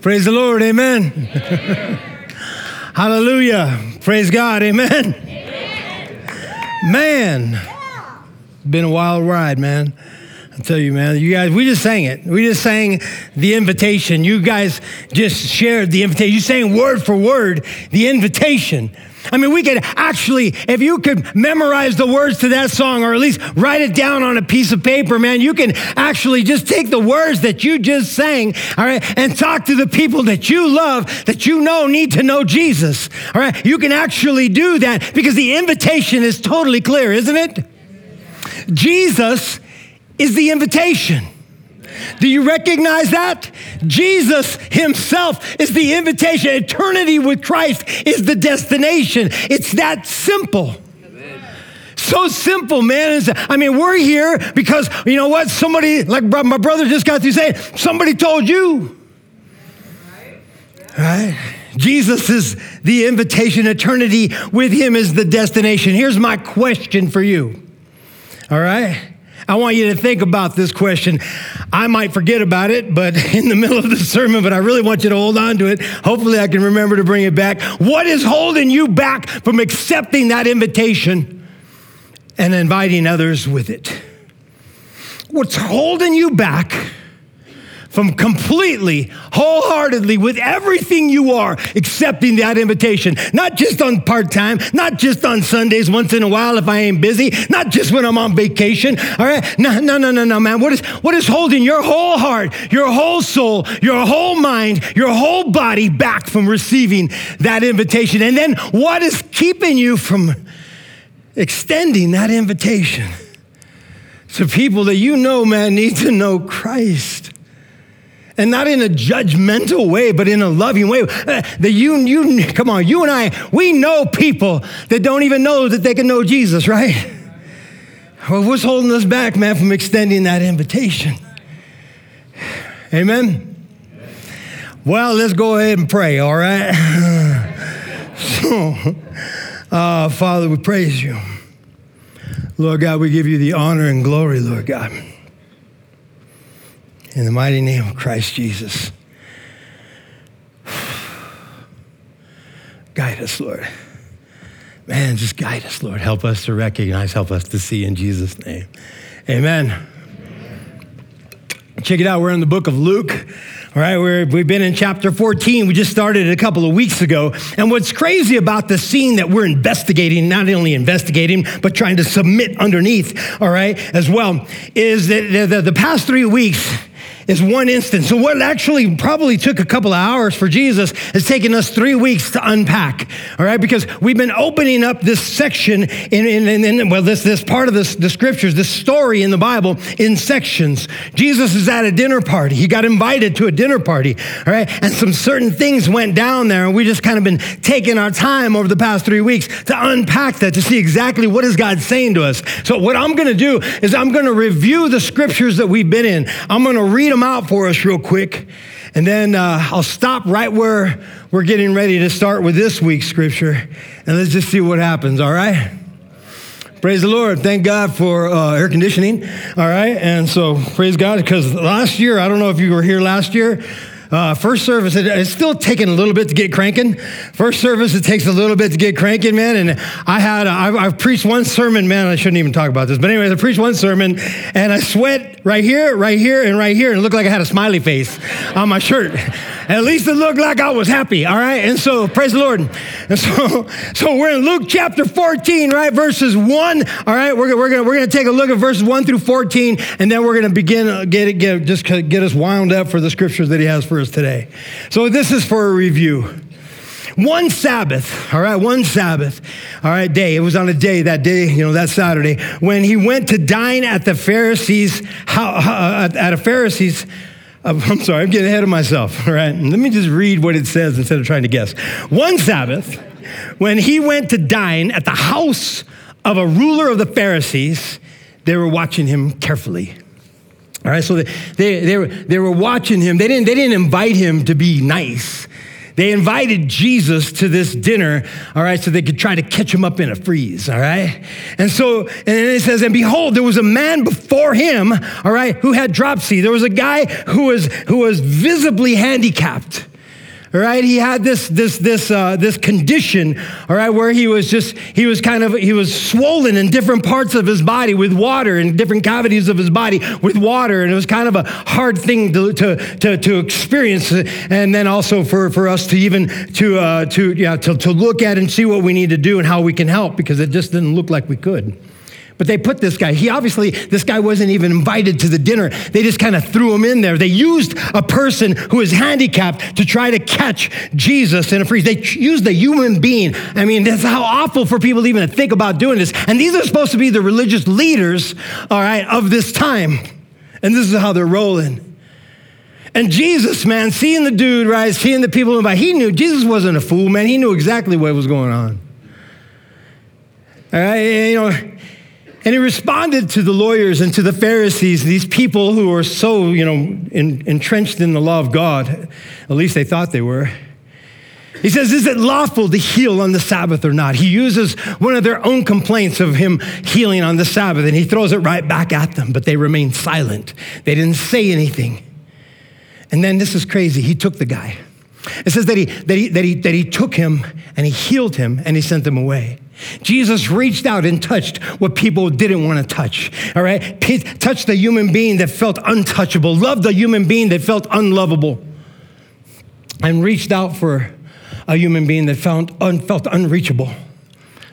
Praise the Lord. Amen. Hallelujah. Praise God. Amen. Man, been a wild ride, man. I tell you, man, you guys, we just sang it. We just sang the invitation. You guys just shared the invitation. You sang word for word the invitation. I mean, we could actually, if you could memorize the words to that song or at least write it down on a piece of paper, man, you can actually just take the words that you just sang, all right, and talk to the people that you love, that you know need to know Jesus, all right? You can actually do that because the invitation is totally clear, isn't it? Jesus is the invitation. Do you recognize that? Jesus himself is the invitation. Eternity with Christ is the destination. It's that simple. So simple, man. I mean, we're here because, you know what? Somebody, like my brother just got through saying, somebody told you. Right? Jesus is the invitation. Eternity with him is the destination. Here's my question for you. All right? I want you to think about this question. I might forget about it, but in the middle of the sermon, but I really want you to hold on to it. Hopefully, I can remember to bring it back. What is holding you back from accepting that invitation and inviting others with it? What's holding you back? From completely, wholeheartedly, with everything you are, accepting that invitation. Not just on part time, not just on Sundays once in a while if I ain't busy, not just when I'm on vacation. All right? No, no, no, no, no, man. What is, what is holding your whole heart, your whole soul, your whole mind, your whole body back from receiving that invitation? And then what is keeping you from extending that invitation to people that you know, man, need to know Christ? And not in a judgmental way, but in a loving way. Uh, that you, you, come on, you and I, we know people that don't even know that they can know Jesus, right? Well, what's holding us back, man, from extending that invitation? Amen? Well, let's go ahead and pray, all right? so, uh, Father, we praise you. Lord God, we give you the honor and glory, Lord God. In the mighty name of Christ Jesus. Guide us, Lord. Man, just guide us, Lord. Help us to recognize, help us to see in Jesus' name. Amen. Check it out. We're in the book of Luke. All right, we we've been in chapter 14. We just started a couple of weeks ago. And what's crazy about the scene that we're investigating, not only investigating, but trying to submit underneath, all right, as well, is that the, the, the past three weeks, is one instance. So, what actually probably took a couple of hours for Jesus has taken us three weeks to unpack, all right? Because we've been opening up this section in, in, in, in well, this, this part of this, the scriptures, this story in the Bible in sections. Jesus is at a dinner party. He got invited to a dinner party, all right? And some certain things went down there, and we just kind of been taking our time over the past three weeks to unpack that, to see exactly what is God saying to us. So, what I'm gonna do is I'm gonna review the scriptures that we've been in. I'm gonna read them them out for us real quick. And then uh, I'll stop right where we're getting ready to start with this week's scripture. And let's just see what happens, all right? Praise the Lord. Thank God for uh, air conditioning. All right. And so praise God because last year, I don't know if you were here last year, uh, first service, it, it's still taking a little bit to get cranking. First service, it takes a little bit to get cranking, man. And I had, I've, I've preached one sermon, man. I shouldn't even talk about this, but anyways, I preached one sermon, and I sweat right here, right here, and right here, and it looked like I had a smiley face on my shirt. At least it looked like I was happy, all right? And so, praise the Lord. And so, so we're in Luke chapter 14, right? Verses 1, all right? We're, we're going we're gonna take a look at verses 1 through 14, and then we're going to begin, uh, get, get, just get us wound up for the scriptures that he has for today. So this is for a review. One Sabbath, all right, one Sabbath, all right, day. It was on a day, that day, you know, that Saturday, when he went to dine at the Pharisees, uh, at a Pharisee's uh, I'm sorry, I'm getting ahead of myself. All right. Let me just read what it says instead of trying to guess. One Sabbath, when he went to dine at the house of a ruler of the Pharisees, they were watching him carefully. All right, so they, they, they, were, they were watching him. They didn't, they didn't invite him to be nice. They invited Jesus to this dinner, all right, so they could try to catch him up in a freeze, all right? And so, and it says, and behold, there was a man before him, all right, who had dropsy. There was a guy who was, who was visibly handicapped. Right? He had this this this uh, this condition all right where he was just he was kind of he was swollen in different parts of his body with water in different cavities of his body with water. And it was kind of a hard thing to to to, to experience. And then also for for us to even to uh, to yeah to, to look at and see what we need to do and how we can help because it just didn't look like we could but they put this guy, he obviously, this guy wasn't even invited to the dinner. They just kind of threw him in there. They used a person who is handicapped to try to catch Jesus in a freeze. They used a human being. I mean, that's how awful for people even to think about doing this. And these are supposed to be the religious leaders, all right, of this time. And this is how they're rolling. And Jesus, man, seeing the dude, right, seeing the people he knew Jesus wasn't a fool, man. He knew exactly what was going on. All right, you know, and he responded to the lawyers and to the Pharisees, these people who were so, you know, in, entrenched in the law of God. At least they thought they were. He says, Is it lawful to heal on the Sabbath or not? He uses one of their own complaints of him healing on the Sabbath and he throws it right back at them, but they remained silent. They didn't say anything. And then this is crazy. He took the guy. It says that he, that he, that he, that he took him and he healed him and he sent them away. Jesus reached out and touched what people didn't want to touch. All right? Touched a human being that felt untouchable, loved a human being that felt unlovable, and reached out for a human being that felt, un, felt unreachable.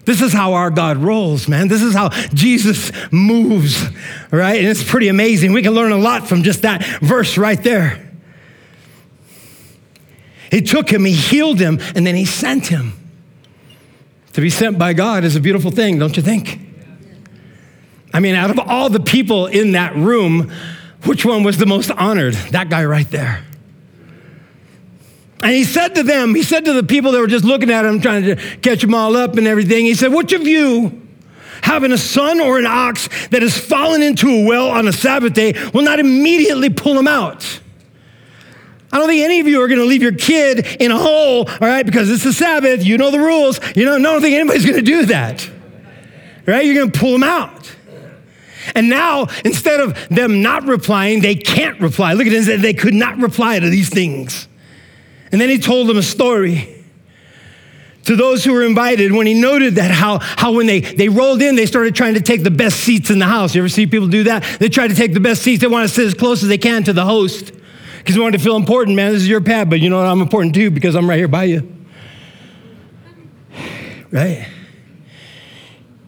This is how our God rolls, man. This is how Jesus moves, right? And it's pretty amazing. We can learn a lot from just that verse right there. He took him, he healed him, and then he sent him. To be sent by God is a beautiful thing, don't you think? I mean, out of all the people in that room, which one was the most honored? That guy right there. And he said to them, he said to the people that were just looking at him, trying to catch them all up and everything, he said, Which of you, having a son or an ox that has fallen into a well on a Sabbath day, will not immediately pull him out? I don't think any of you are going to leave your kid in a hole, all right, because it's the Sabbath. You know the rules. You know, I don't think anybody's going to do that, right? You're going to pull them out. And now, instead of them not replying, they can't reply. Look at it, they could not reply to these things. And then he told them a story to those who were invited when he noted that how, how when they, they rolled in, they started trying to take the best seats in the house. You ever see people do that? They try to take the best seats. They want to sit as close as they can to the host because we wanted to feel important, man. This is your pad, but you know what? I'm important too because I'm right here by you. Right?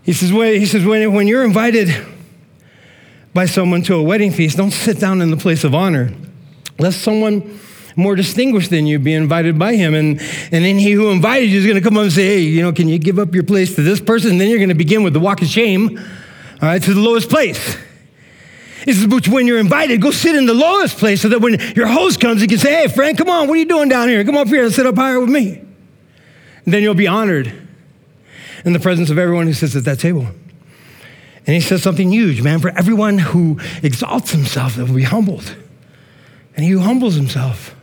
He says, he says when, when you're invited by someone to a wedding feast, don't sit down in the place of honor, lest someone more distinguished than you be invited by him. And, and then he who invited you is going to come up and say, hey, you know, can you give up your place to this person? And then you're going to begin with the walk of shame, all right, to the lowest place. But when you're invited, go sit in the lowest place so that when your host comes, he can say, hey, friend, come on, what are you doing down here? Come up here and sit up higher with me. And then you'll be honored in the presence of everyone who sits at that table. And he says something huge, man. For everyone who exalts himself, will be humbled. And he who humbles himself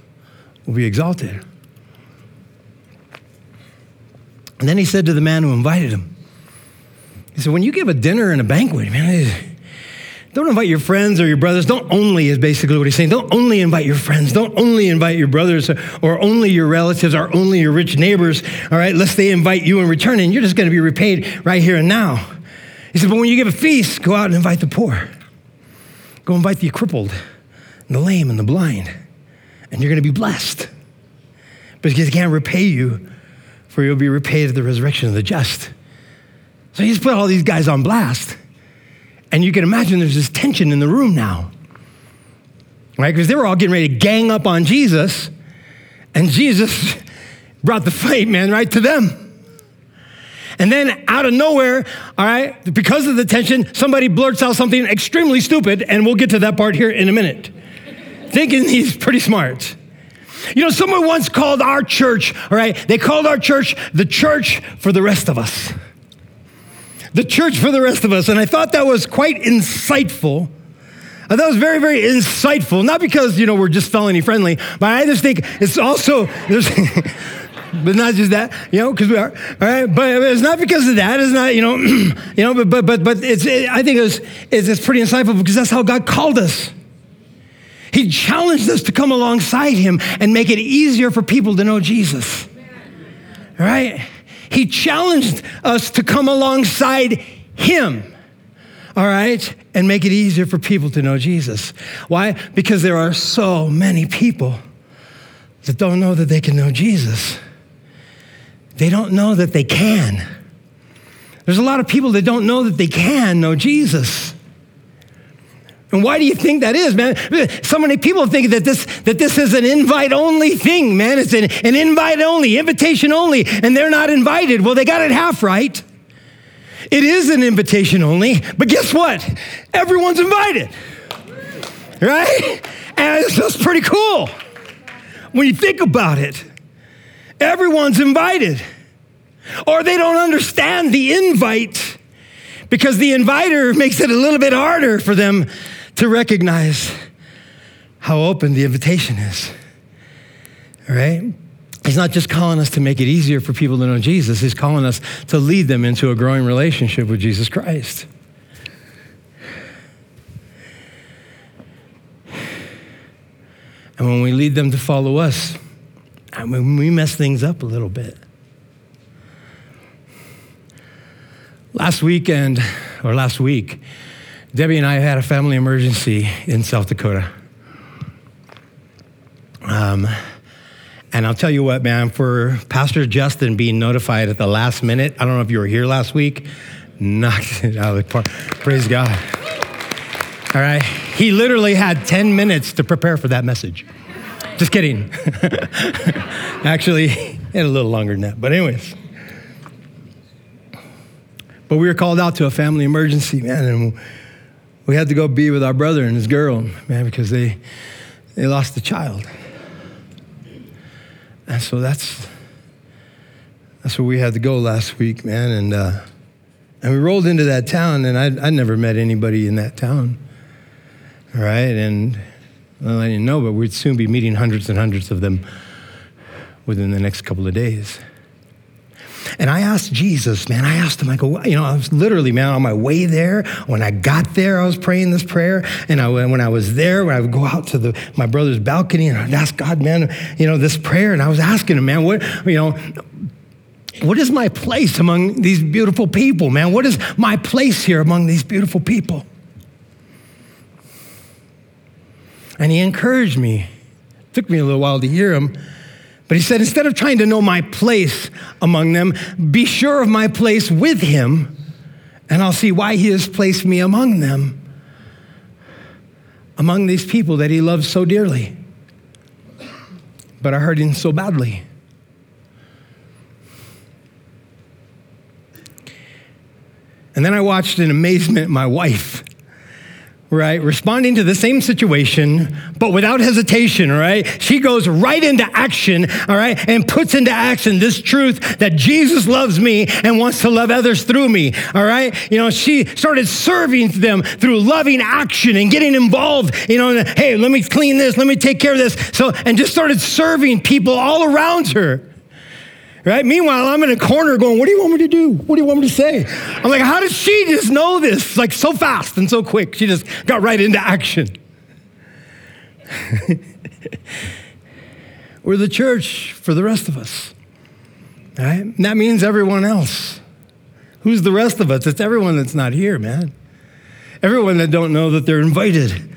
will be exalted. And then he said to the man who invited him, he said, when you give a dinner and a banquet, man, don't invite your friends or your brothers. Don't only, is basically what he's saying. Don't only invite your friends. Don't only invite your brothers or only your relatives or only your rich neighbors, all right, lest they invite you in return and you're just going to be repaid right here and now. He said, but when you give a feast, go out and invite the poor. Go invite the crippled and the lame and the blind, and you're going to be blessed. Because he can't repay you, for you'll be repaid at the resurrection of the just. So he's put all these guys on blast. And you can imagine there's this tension in the room now, right? Because they were all getting ready to gang up on Jesus, and Jesus brought the fight, man, right to them. And then out of nowhere, all right, because of the tension, somebody blurts out something extremely stupid, and we'll get to that part here in a minute, thinking he's pretty smart. You know, someone once called our church, all right, they called our church the church for the rest of us the church for the rest of us. And I thought that was quite insightful. I thought it was very, very insightful. Not because, you know, we're just felony friendly, but I just think it's also, there's, but not just that, you know, because we are, all right? But it's not because of that. It's not, you know, you know, but, but, but, but it's, it, I think it's, it's, it's pretty insightful because that's how God called us. He challenged us to come alongside him and make it easier for people to know Jesus. Right? He challenged us to come alongside him. All right? And make it easier for people to know Jesus. Why? Because there are so many people that don't know that they can know Jesus. They don't know that they can. There's a lot of people that don't know that they can know Jesus. And why do you think that is, man? So many people think that this, that this is an invite only thing, man. It's an, an invite only, invitation only, and they're not invited. Well, they got it half right. It is an invitation only, but guess what? Everyone's invited, right? And that's pretty cool when you think about it. Everyone's invited. Or they don't understand the invite because the inviter makes it a little bit harder for them to recognize how open the invitation is. right? He's not just calling us to make it easier for people to know Jesus, He's calling us to lead them into a growing relationship with Jesus Christ. And when we lead them to follow us, I mean, we mess things up a little bit. Last weekend, or last week, Debbie and I had a family emergency in South Dakota. Um, and I'll tell you what, man, for Pastor Justin being notified at the last minute, I don't know if you were here last week, knocked it out of the park. Praise God. All right. He literally had 10 minutes to prepare for that message. Just kidding. Actually, had a little longer than that. But, anyways. But we were called out to a family emergency, man, and we had to go be with our brother and his girl, man, because they, they lost a child. And so that's, that's where we had to go last week, man. And, uh, and we rolled into that town, and I'd, I'd never met anybody in that town. right? And well, I didn't know, but we'd soon be meeting hundreds and hundreds of them within the next couple of days. And I asked Jesus, man, I asked him, I go, you know, I was literally, man, on my way there. When I got there, I was praying this prayer. And I, when I was there, when I would go out to the, my brother's balcony and I'd ask God, man, you know, this prayer. And I was asking him, man, what, you know, what is my place among these beautiful people, man? What is my place here among these beautiful people? And he encouraged me. It took me a little while to hear him. But he said, instead of trying to know my place among them, be sure of my place with him, and I'll see why he has placed me among them, among these people that he loves so dearly, but are hurting so badly. And then I watched in amazement my wife right? Responding to the same situation, but without hesitation, right? She goes right into action, all right, and puts into action this truth that Jesus loves me and wants to love others through me, all right? You know, she started serving them through loving action and getting involved, you know, hey, let me clean this, let me take care of this. So, and just started serving people all around her. Right? Meanwhile, I'm in a corner going, What do you want me to do? What do you want me to say? I'm like, How does she just know this? Like so fast and so quick. She just got right into action. We're the church for the rest of us. Right? And that means everyone else. Who's the rest of us? It's everyone that's not here, man. Everyone that don't know that they're invited.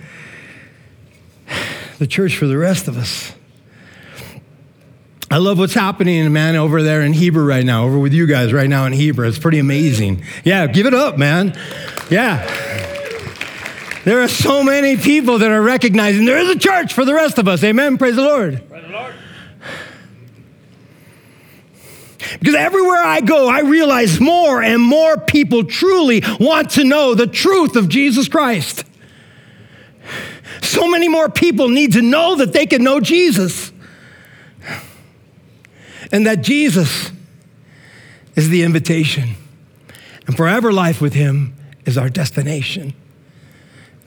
The church for the rest of us. I love what's happening, man, over there in Hebrew right now, over with you guys right now in Hebrew. It's pretty amazing. Yeah, give it up, man. Yeah. There are so many people that are recognizing there is a church for the rest of us. Amen. Praise the Lord. Praise the Lord. Because everywhere I go, I realize more and more people truly want to know the truth of Jesus Christ. So many more people need to know that they can know Jesus and that Jesus is the invitation. And forever life with Him is our destination.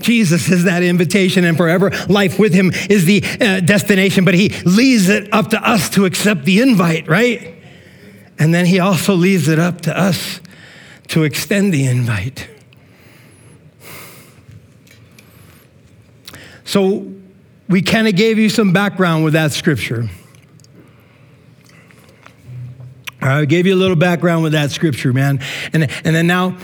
Jesus is that invitation, and forever life with Him is the uh, destination, but He leaves it up to us to accept the invite, right? And then He also leaves it up to us to extend the invite. So, we kind of gave you some background with that scripture. I gave you a little background with that scripture, man. And, and then now,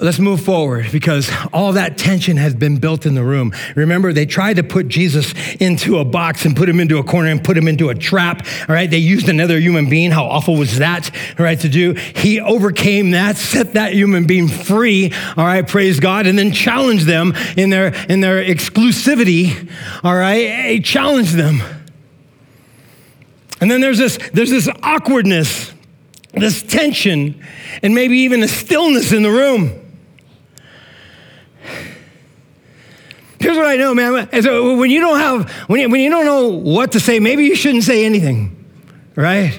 let's move forward because all that tension has been built in the room. Remember, they tried to put Jesus into a box and put him into a corner and put him into a trap. All right, they used another human being. How awful was that? All right, to do. He overcame that, set that human being free. All right, praise God, and then challenged them in their in their exclusivity. All right, he challenged them. And then there's this there's this awkwardness this tension, and maybe even a stillness in the room. Here's what I know, man. So when you don't have, when you, when you don't know what to say, maybe you shouldn't say anything, right?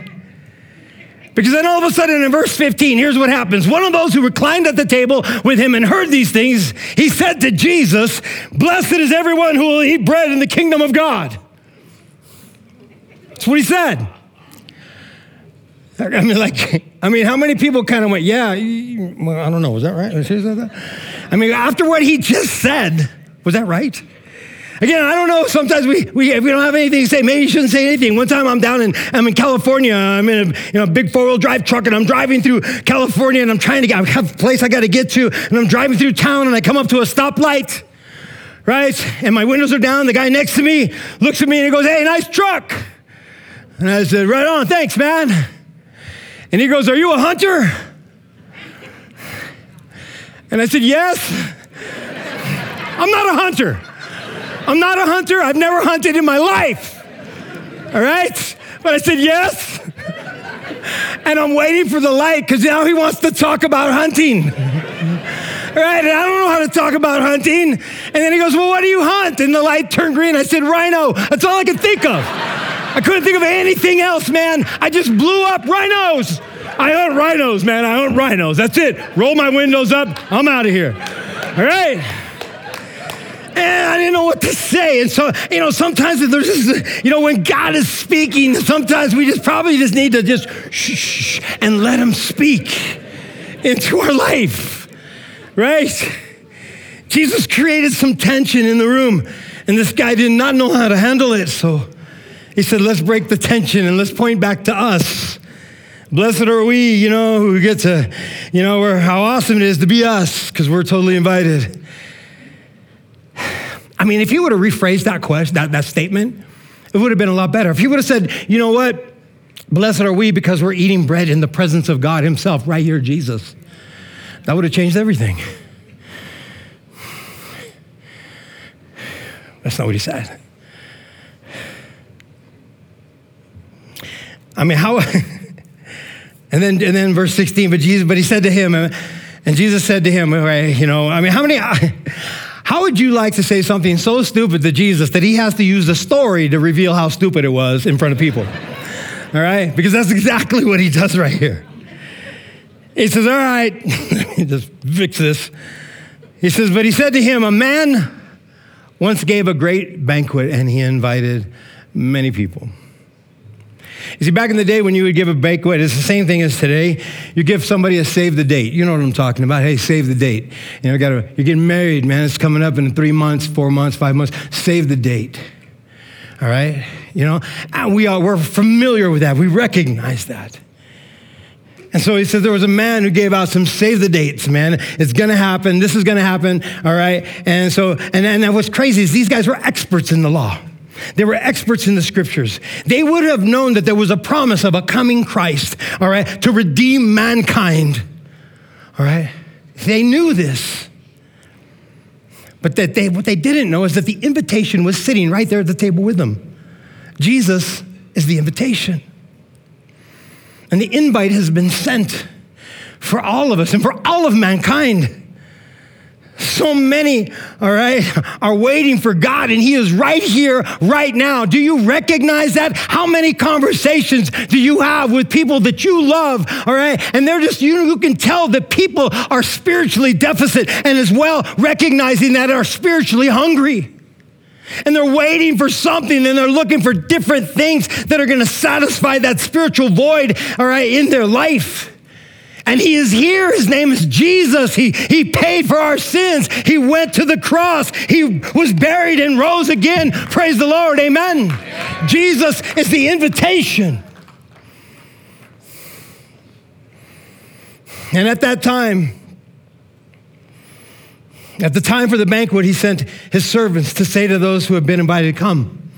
Because then all of a sudden in verse 15, here's what happens. One of those who reclined at the table with him and heard these things, he said to Jesus, Blessed is everyone who will eat bread in the kingdom of God. That's what he said. I mean, like, I mean, how many people kind of went, yeah, well, I don't know, was that right? Was that? I mean, after what he just said, was that right? Again, I don't know. Sometimes we, we if we don't have anything to say, maybe you shouldn't say anything. One time I'm down in I'm in California. I'm in a you know big four wheel drive truck and I'm driving through California and I'm trying to get I have a place I got to get to and I'm driving through town and I come up to a stoplight, right? And my windows are down. The guy next to me looks at me and he goes, "Hey, nice truck." And I said, "Right on, thanks, man." And he goes, Are you a hunter? And I said, Yes. I'm not a hunter. I'm not a hunter. I've never hunted in my life. All right? But I said, Yes. And I'm waiting for the light because now he wants to talk about hunting. All right? And I don't know how to talk about hunting. And then he goes, Well, what do you hunt? And the light turned green. I said, Rhino. That's all I could think of. I couldn't think of anything else, man. I just blew up rhinos. I hunt rhinos, man. I hunt rhinos. That's it. Roll my windows up. I'm out of here. All right. And I didn't know what to say. And so, you know, sometimes there's just, you know, when God is speaking, sometimes we just probably just need to just shh and let him speak into our life. Right? Jesus created some tension in the room, and this guy did not know how to handle it. So he said, let's break the tension and let's point back to us. Blessed are we, you know, who get to, you know, how awesome it is to be us because we're totally invited. I mean, if you would have rephrased that question, that, that statement, it would have been a lot better. If you would have said, you know what? Blessed are we because we're eating bread in the presence of God Himself, right here, Jesus. That would have changed everything. That's not what he said. I mean, how, and then, and then verse 16, but Jesus, but he said to him, and Jesus said to him, right, you know, I mean, how many, how would you like to say something so stupid to Jesus that he has to use a story to reveal how stupid it was in front of people? All right? Because that's exactly what he does right here. He says, All right, just fix this. He says, But he said to him, A man once gave a great banquet and he invited many people. You see, back in the day when you would give a banquet, it's the same thing as today. You give somebody a save the date. You know what I'm talking about. Hey, save the date. You know, gotta, you're getting married, man. It's coming up in three months, four months, five months. Save the date. All right? You know, and we are, we're familiar with that. We recognize that. And so he says there was a man who gave out some save the dates, man. It's gonna happen. This is gonna happen. All right. And so, and, and what's crazy is these guys were experts in the law. They were experts in the scriptures. They would have known that there was a promise of a coming Christ, all right, to redeem mankind. All right? They knew this. But that they, what they didn't know is that the invitation was sitting right there at the table with them. Jesus is the invitation. And the invite has been sent for all of us and for all of mankind. So many, all right, are waiting for God, and He is right here, right now. Do you recognize that? How many conversations do you have with people that you love, all right? And they're just, you, you can tell that people are spiritually deficit and as well recognizing that are spiritually hungry. And they're waiting for something and they're looking for different things that are going to satisfy that spiritual void, all right, in their life. And he is here. His name is Jesus. He, he paid for our sins. He went to the cross. He was buried and rose again. Praise the Lord. Amen. Jesus is the invitation. And at that time, at the time for the banquet, he sent his servants to say to those who had been invited, Come,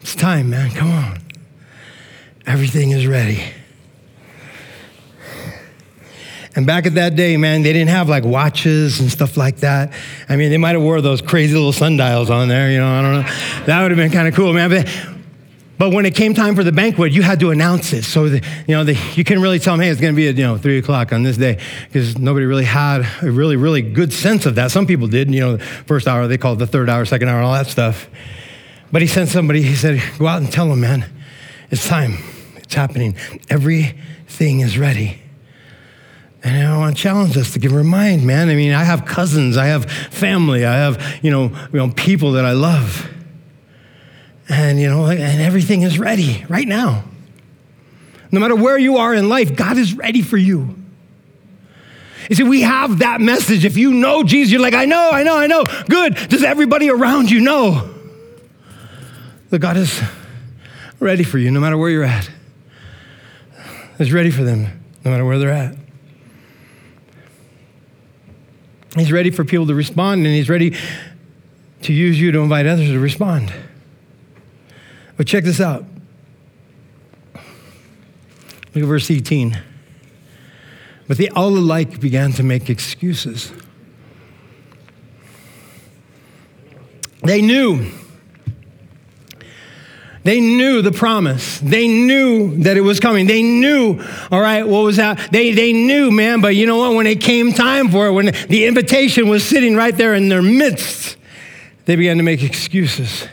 it's time, man, come on. Everything is ready. And back at that day, man, they didn't have like watches and stuff like that. I mean, they might have wore those crazy little sundials on there, you know, I don't know. That would have been kind of cool, man. But, but when it came time for the banquet, you had to announce it. So, the, you know, the, you couldn't really tell them, hey, it's going to be at, you know, 3 o'clock on this day because nobody really had a really, really good sense of that. Some people did, you know, first hour, they called the third hour, second hour, all that stuff. But he sent somebody, he said, go out and tell them, man, it's time. It's happening. Everything is ready. And I want to challenge us to give a mind, man. I mean, I have cousins, I have family, I have, you know, you know, people that I love. And, you know, and everything is ready right now. No matter where you are in life, God is ready for you. You see, we have that message. If you know Jesus, you're like, I know, I know, I know. Good. Does everybody around you know that God is ready for you no matter where you're at? Is ready for them no matter where they're at. He's ready for people to respond, and he's ready to use you to invite others to respond. But check this out. Look at verse 18. But they all alike began to make excuses. They knew they knew the promise. They knew that it was coming. They knew, all right, what was that? They, they knew, man, but you know what? When it came time for it, when the invitation was sitting right there in their midst, they began to make excuses.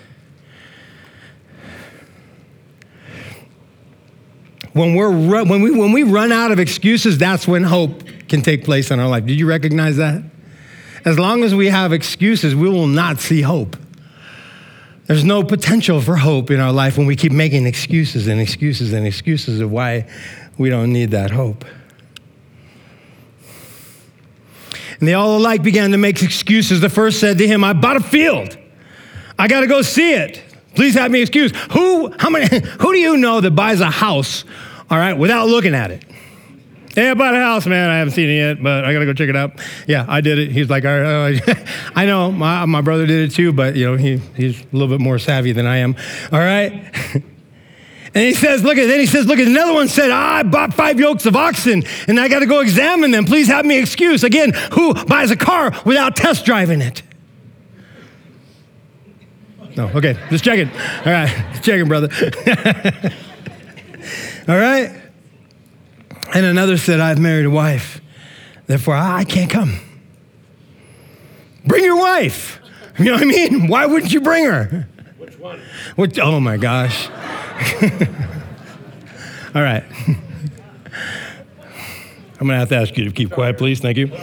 When, we're, when, we, when we run out of excuses, that's when hope can take place in our life. Did you recognize that? As long as we have excuses, we will not see hope. There's no potential for hope in our life when we keep making excuses and excuses and excuses of why we don't need that hope. And they all alike began to make excuses. The first said to him, I bought a field. I got to go see it. Please have me excused. Who, how many, who do you know that buys a house, all right, without looking at it? Hey, I bought a house, man. I haven't seen it yet, but I gotta go check it out. Yeah, I did it. He's like, I know, my, my brother did it too, but you know, he, he's a little bit more savvy than I am. All right. And he says, look at, then he says, look at another one said, ah, I bought five yokes of oxen and I got to go examine them. Please have me excuse. Again, who buys a car without test driving it? No, okay, just checking. All right, checking, brother. All right. And another said, I've married a wife, therefore I can't come. Bring your wife. You know what I mean? Why wouldn't you bring her? Which one? Which, oh my gosh. All right. I'm going to have to ask you to keep quiet, please. Thank you.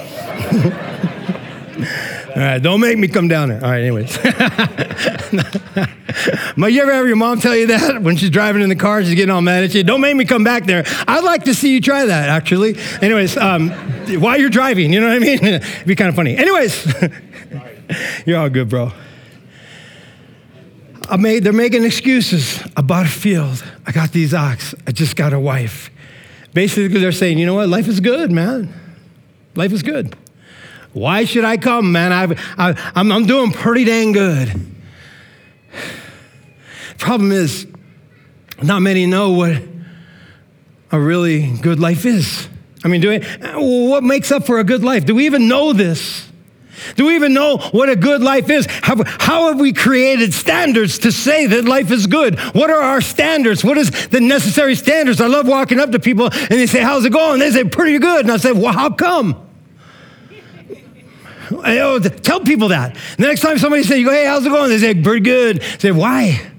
All right, don't make me come down there. All right, anyways. But you ever have your mom tell you that when she's driving in the car, she's getting all mad at you? Don't make me come back there. I'd like to see you try that, actually. Anyways, um, while you're driving, you know what I mean? It'd be kind of funny. Anyways, you're all good, bro. I made, they're making excuses. I bought a field. I got these ox. I just got a wife. Basically, they're saying, you know what? Life is good, man. Life is good. Why should I come, man? I, I'm, I'm doing pretty dang good. Problem is, not many know what a really good life is. I mean, do we, what makes up for a good life? Do we even know this? Do we even know what a good life is? How, how, have we created standards to say that life is good? What are our standards? What is the necessary standards? I love walking up to people and they say, How's it going? They say, Pretty good. And I say, Well, how come? I, oh, tell people that. The next time somebody says, You go, Hey, how's it going? They say, Pretty good. I say, Why?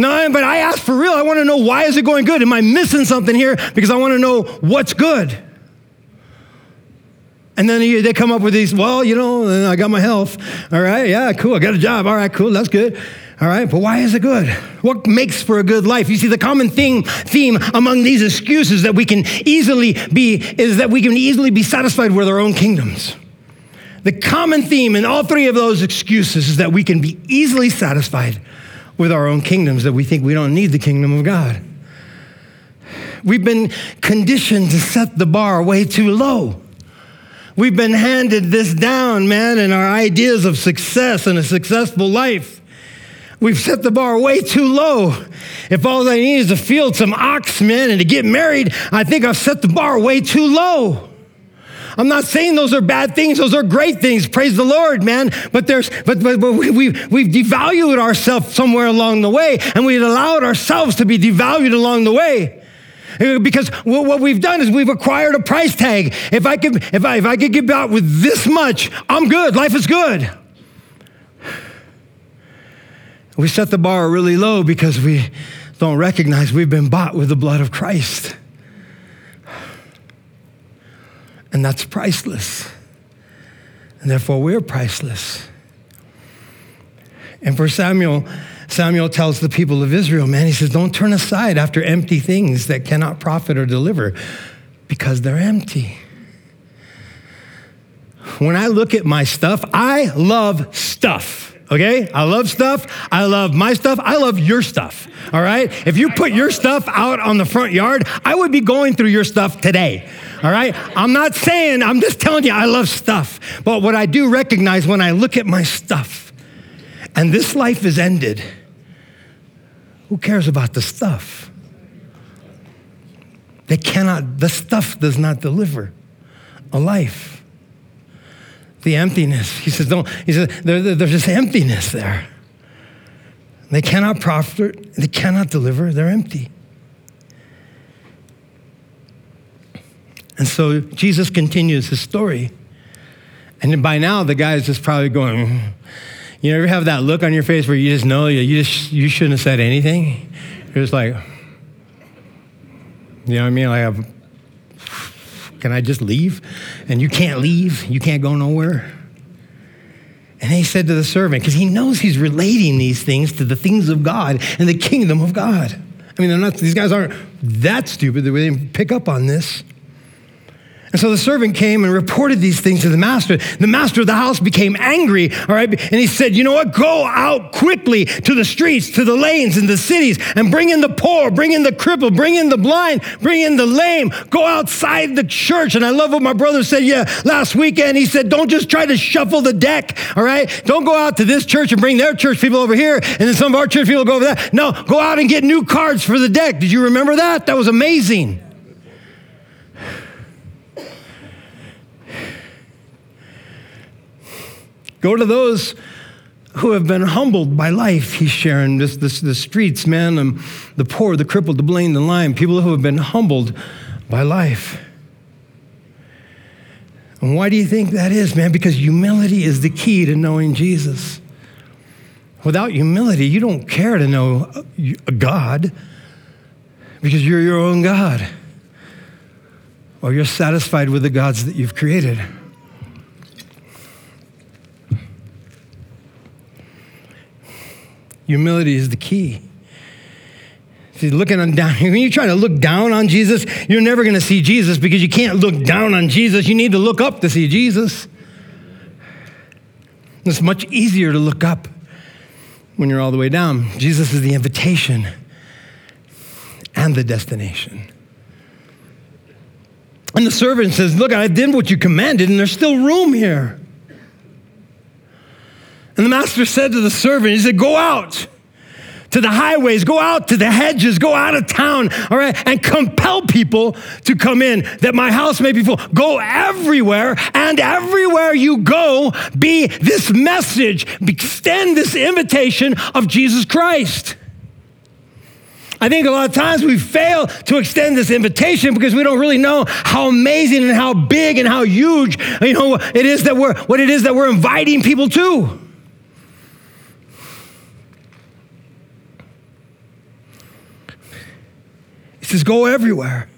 No, but I ask for real. I want to know why is it going good? Am I missing something here? Because I want to know what's good. And then they come up with these, well, you know, I got my health. All right, yeah, cool. I got a job. All right, cool. That's good. All right, but why is it good? What makes for a good life? You see, the common thing, theme among these excuses that we can easily be is that we can easily be satisfied with our own kingdoms. The common theme in all three of those excuses is that we can be easily satisfied with our own kingdoms, that we think we don't need the kingdom of God. We've been conditioned to set the bar way too low. We've been handed this down, man, in our ideas of success and a successful life. We've set the bar way too low. If all I need is to field some ox, man, and to get married, I think I've set the bar way too low. I'm not saying those are bad things; those are great things. Praise the Lord, man. But there's, but, but, but we, we've, we've devalued ourselves somewhere along the way, and we've allowed ourselves to be devalued along the way. Because what we've done is we've acquired a price tag. If I could, if I, if I could get out with this much, I'm good. Life is good. We set the bar really low because we don't recognize we've been bought with the blood of Christ. And that's priceless. And therefore, we're priceless. And for Samuel, Samuel tells the people of Israel, man, he says, don't turn aside after empty things that cannot profit or deliver because they're empty. When I look at my stuff, I love stuff. Okay? I love stuff. I love my stuff. I love your stuff. All right? If you put your stuff out on the front yard, I would be going through your stuff today. All right? I'm not saying, I'm just telling you I love stuff. But what I do recognize when I look at my stuff and this life is ended, who cares about the stuff? They cannot, the stuff does not deliver a life. The emptiness. He says, don't, he says, there, there's this emptiness there. They cannot profit, they cannot deliver, they're empty. And so Jesus continues his story. And by now, the guy's just probably going, you ever have that look on your face where you just know you just you shouldn't have said anything? You're just like, you know what I mean? Like, can I just leave? And you can't leave. You can't go nowhere. And he said to the servant, because he knows he's relating these things to the things of God and the kingdom of God. I mean, not, these guys aren't that stupid that they didn't pick up on this. And so the servant came and reported these things to the master. The master of the house became angry, all right? And he said, You know what? Go out quickly to the streets, to the lanes, and the cities, and bring in the poor, bring in the crippled, bring in the blind, bring in the lame. Go outside the church. And I love what my brother said, yeah, last weekend. He said, Don't just try to shuffle the deck, all right? Don't go out to this church and bring their church people over here, and then some of our church people go over there. No, go out and get new cards for the deck. Did you remember that? That was amazing. Go to those who have been humbled by life, he's sharing this, this, the streets, man, and the poor, the crippled, the blind, the lame, people who have been humbled by life. And why do you think that is, man? Because humility is the key to knowing Jesus. Without humility, you don't care to know uh, a God because you're your own God. Or you're satisfied with the gods that you've created. Humility is the key. See, looking on down, when you try to look down on Jesus, you're never going to see Jesus because you can't look down on Jesus. You need to look up to see Jesus. It's much easier to look up when you're all the way down. Jesus is the invitation and the destination. And the servant says, Look, I did what you commanded, and there's still room here. And the master said to the servant, He said, Go out to the highways, go out to the hedges, go out of town, all right, and compel people to come in that my house may be full. Go everywhere, and everywhere you go, be this message, extend this invitation of Jesus Christ. I think a lot of times we fail to extend this invitation because we don't really know how amazing and how big and how huge, you know, it is that we're what it is that we're inviting people to. Says, Go everywhere.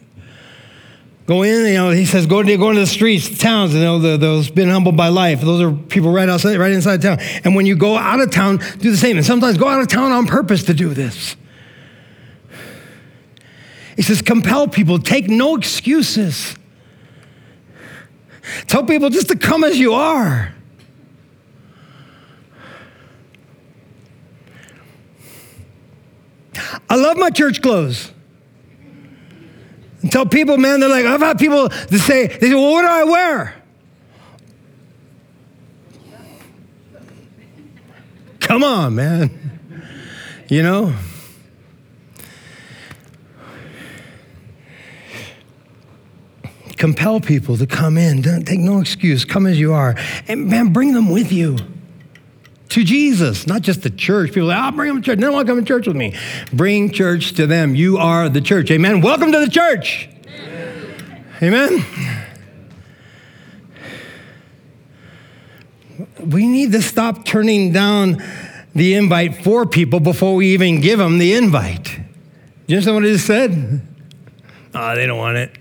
Go in, you know, he says, go, to, go into the streets, the towns, you know, the, those been humbled by life. Those are people right outside, right inside town. And when you go out of town, do the same. And sometimes go out of town on purpose to do this. He says, compel people, take no excuses. Tell people just to come as you are. I love my church clothes. And tell people, man, they're like, I've had people to say, they say, well, what do I wear? Come on, man. You know? Compel people to come in. Don't take no excuse. Come as you are. And man, bring them with you to Jesus, not just the church. People say, I'll bring them to church. They don't want to come to church with me. Bring church to them. You are the church. Amen. Welcome to the church. Amen. We need to stop turning down the invite for people before we even give them the invite. Do you understand what I just said? Oh, they don't want it.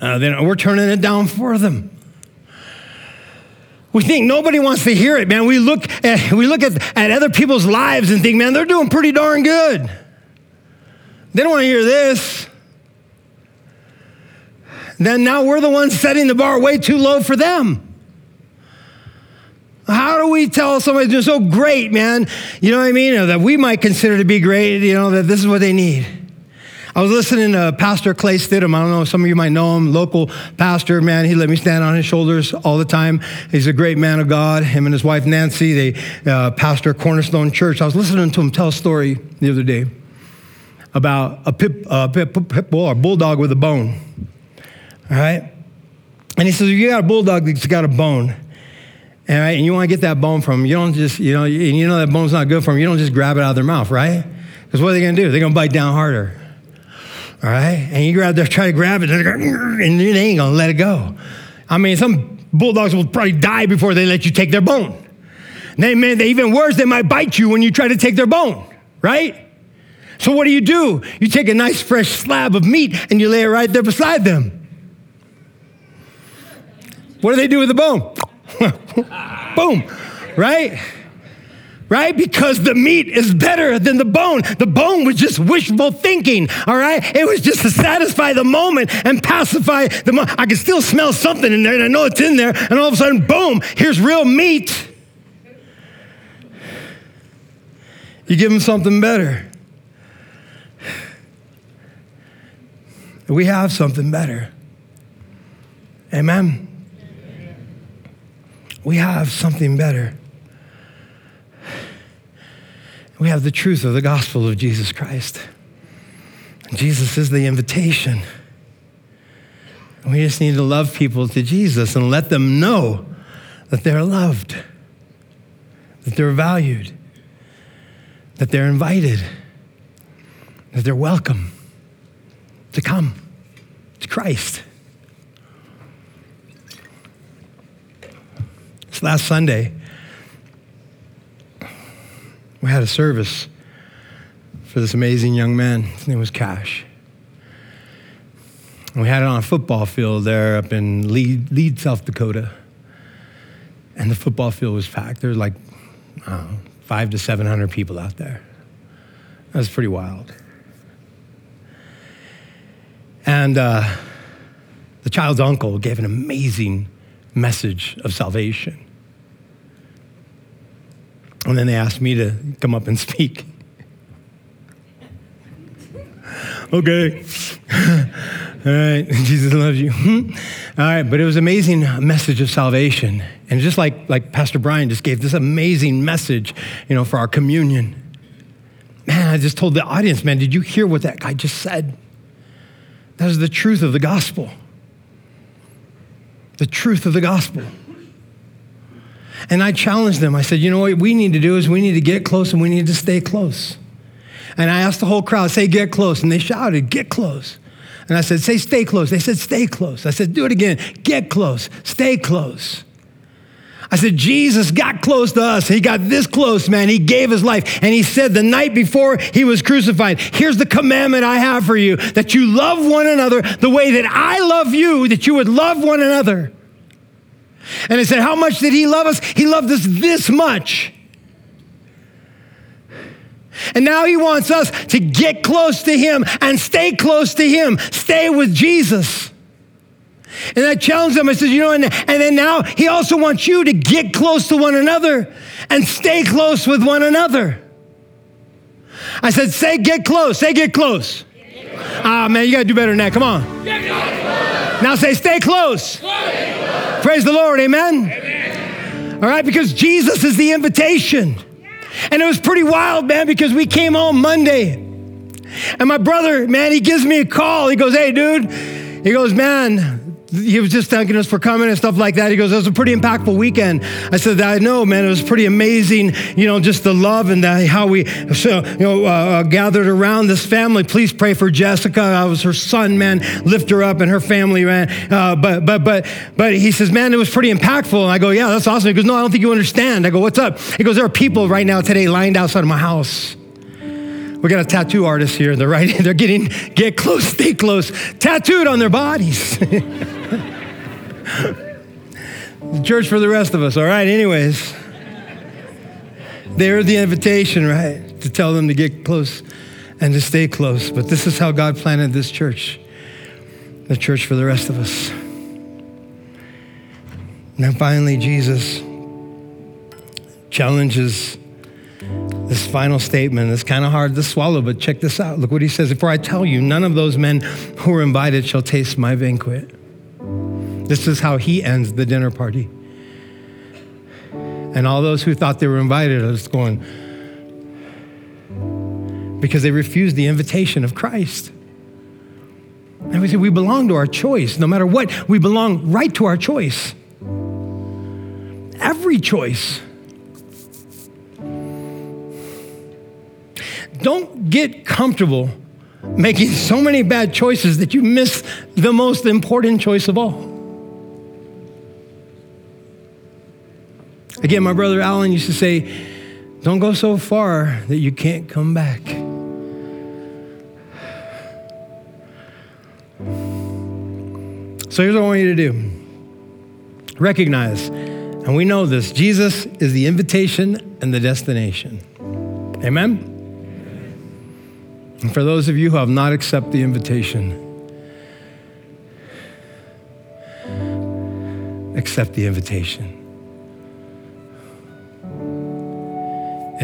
Uh, then we're turning it down for them. We think nobody wants to hear it, man. We look at, we look at, at other people's lives and think, man, they're doing pretty darn good. They don't want to hear this. Then now we're the ones setting the bar way too low for them. How do we tell somebody they're so great, man? You know what I mean? That we might consider to be great, you know, that this is what they need. I was listening to Pastor Clay Stidham. I don't know, some of you might know him, local pastor, man. He let me stand on his shoulders all the time. He's a great man of God. Him and his wife, Nancy, they uh, pastor Cornerstone Church. I was listening to him tell a story the other day about a pit, uh, pit, pit bull or bulldog with a bone. All right? And he says, You got a bulldog that's got a bone. All right, and you want to get that bone from them, you don't just, you know, and you know that bone's not good for them, you don't just grab it out of their mouth, right? Because what are they going to do? They're going to bite down harder. All right? And you grab, they try to grab it, and they ain't gonna let it go. I mean, some bulldogs will probably die before they let you take their bone. They, man, they even worse, they might bite you when you try to take their bone, right? So what do you do? You take a nice fresh slab of meat and you lay it right there beside them. What do they do with the bone? Boom, right? Right? Because the meat is better than the bone. The bone was just wishful thinking, all right? It was just to satisfy the moment and pacify the. I can still smell something in there, and I know it's in there, and all of a sudden, boom, here's real meat. You give them something better. We have something better. Amen. We have something better. We have the truth of the gospel of Jesus Christ. Jesus is the invitation. We just need to love people to Jesus and let them know that they're loved, that they're valued, that they're invited, that they're welcome to come to Christ. This last Sunday, we had a service for this amazing young man. His name was Cash. And we had it on a football field there up in Lead, South Dakota. And the football field was packed. There was like, know, five to 700 people out there. That was pretty wild. And uh, the child's uncle gave an amazing message of salvation. And then they asked me to come up and speak. okay. All right. Jesus loves you. Hmm? All right. But it was amazing message of salvation. And just like, like Pastor Brian just gave this amazing message, you know, for our communion. Man, I just told the audience, man, did you hear what that guy just said? That is the truth of the gospel. The truth of the gospel. And I challenged them. I said, you know what we need to do is we need to get close and we need to stay close. And I asked the whole crowd, say, get close. And they shouted, get close. And I said, say, stay close. They said, stay close. I said, do it again. Get close. Stay close. I said, Jesus got close to us. He got this close, man. He gave his life. And he said the night before he was crucified, Here's the commandment I have for you that you love one another the way that I love you, that you would love one another. And I said, How much did he love us? He loved us this much. And now he wants us to get close to him and stay close to him, stay with Jesus. And I challenged them. I said, you know, and, and then now he also wants you to get close to one another and stay close with one another. I said, say get close. Say get close. Ah, man, you got to do better than that. Come on. Now say stay close. Stay close. Praise the Lord. Amen. Amen. All right, because Jesus is the invitation. And it was pretty wild, man, because we came home Monday. And my brother, man, he gives me a call. He goes, hey, dude. He goes, man, he was just thanking us for coming and stuff like that. He goes, it was a pretty impactful weekend. I said, I know, man. It was pretty amazing, you know, just the love and the, how we, you know, uh, uh, gathered around this family. Please pray for Jessica. I was her son, man. Lift her up and her family, man. Uh, but, but, but, but he says, man, it was pretty impactful. And I go, yeah, that's awesome. He goes, no, I don't think you understand. I go, what's up? He goes, there are people right now today lined outside of my house we got a tattoo artist here. They're right. They're getting get close, stay close, tattooed on their bodies. the church for the rest of us. All right. Anyways, there's the invitation, right, to tell them to get close and to stay close. But this is how God planted this church, the church for the rest of us. Then finally, Jesus challenges this final statement It's kind of hard to swallow, but check this out. Look what he says. For I tell you, none of those men who were invited shall taste my banquet. This is how he ends the dinner party. And all those who thought they were invited are just going, because they refused the invitation of Christ. And we say we belong to our choice. No matter what, we belong right to our choice. Every choice. Don't get comfortable making so many bad choices that you miss the most important choice of all. Again, my brother Alan used to say, Don't go so far that you can't come back. So here's what I want you to do recognize, and we know this Jesus is the invitation and the destination. Amen? And for those of you who have not accepted the invitation, accept the invitation.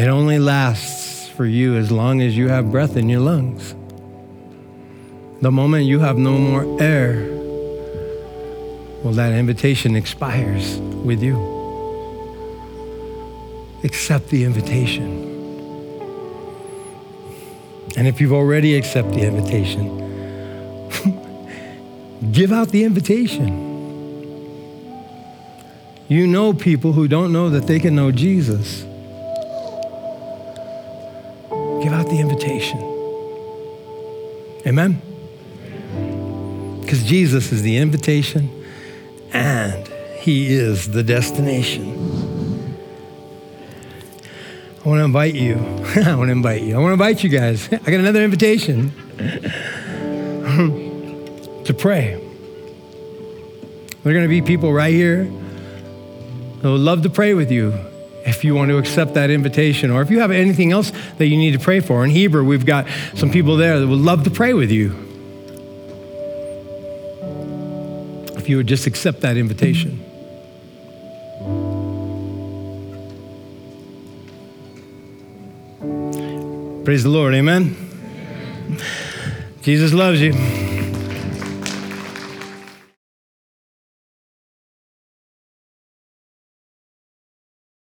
It only lasts for you as long as you have breath in your lungs. The moment you have no more air, well, that invitation expires with you. Accept the invitation. And if you've already accepted the invitation, give out the invitation. You know people who don't know that they can know Jesus. Invitation. Amen? Because Jesus is the invitation and He is the destination. I want to invite you. I want to invite you. I want to invite you guys. I got another invitation to pray. There are going to be people right here who would love to pray with you if you want to accept that invitation or if you have anything else that you need to pray for. In Hebrew, we've got some people there that would love to pray with you. If you would just accept that invitation. Praise the Lord. Amen. Jesus loves you.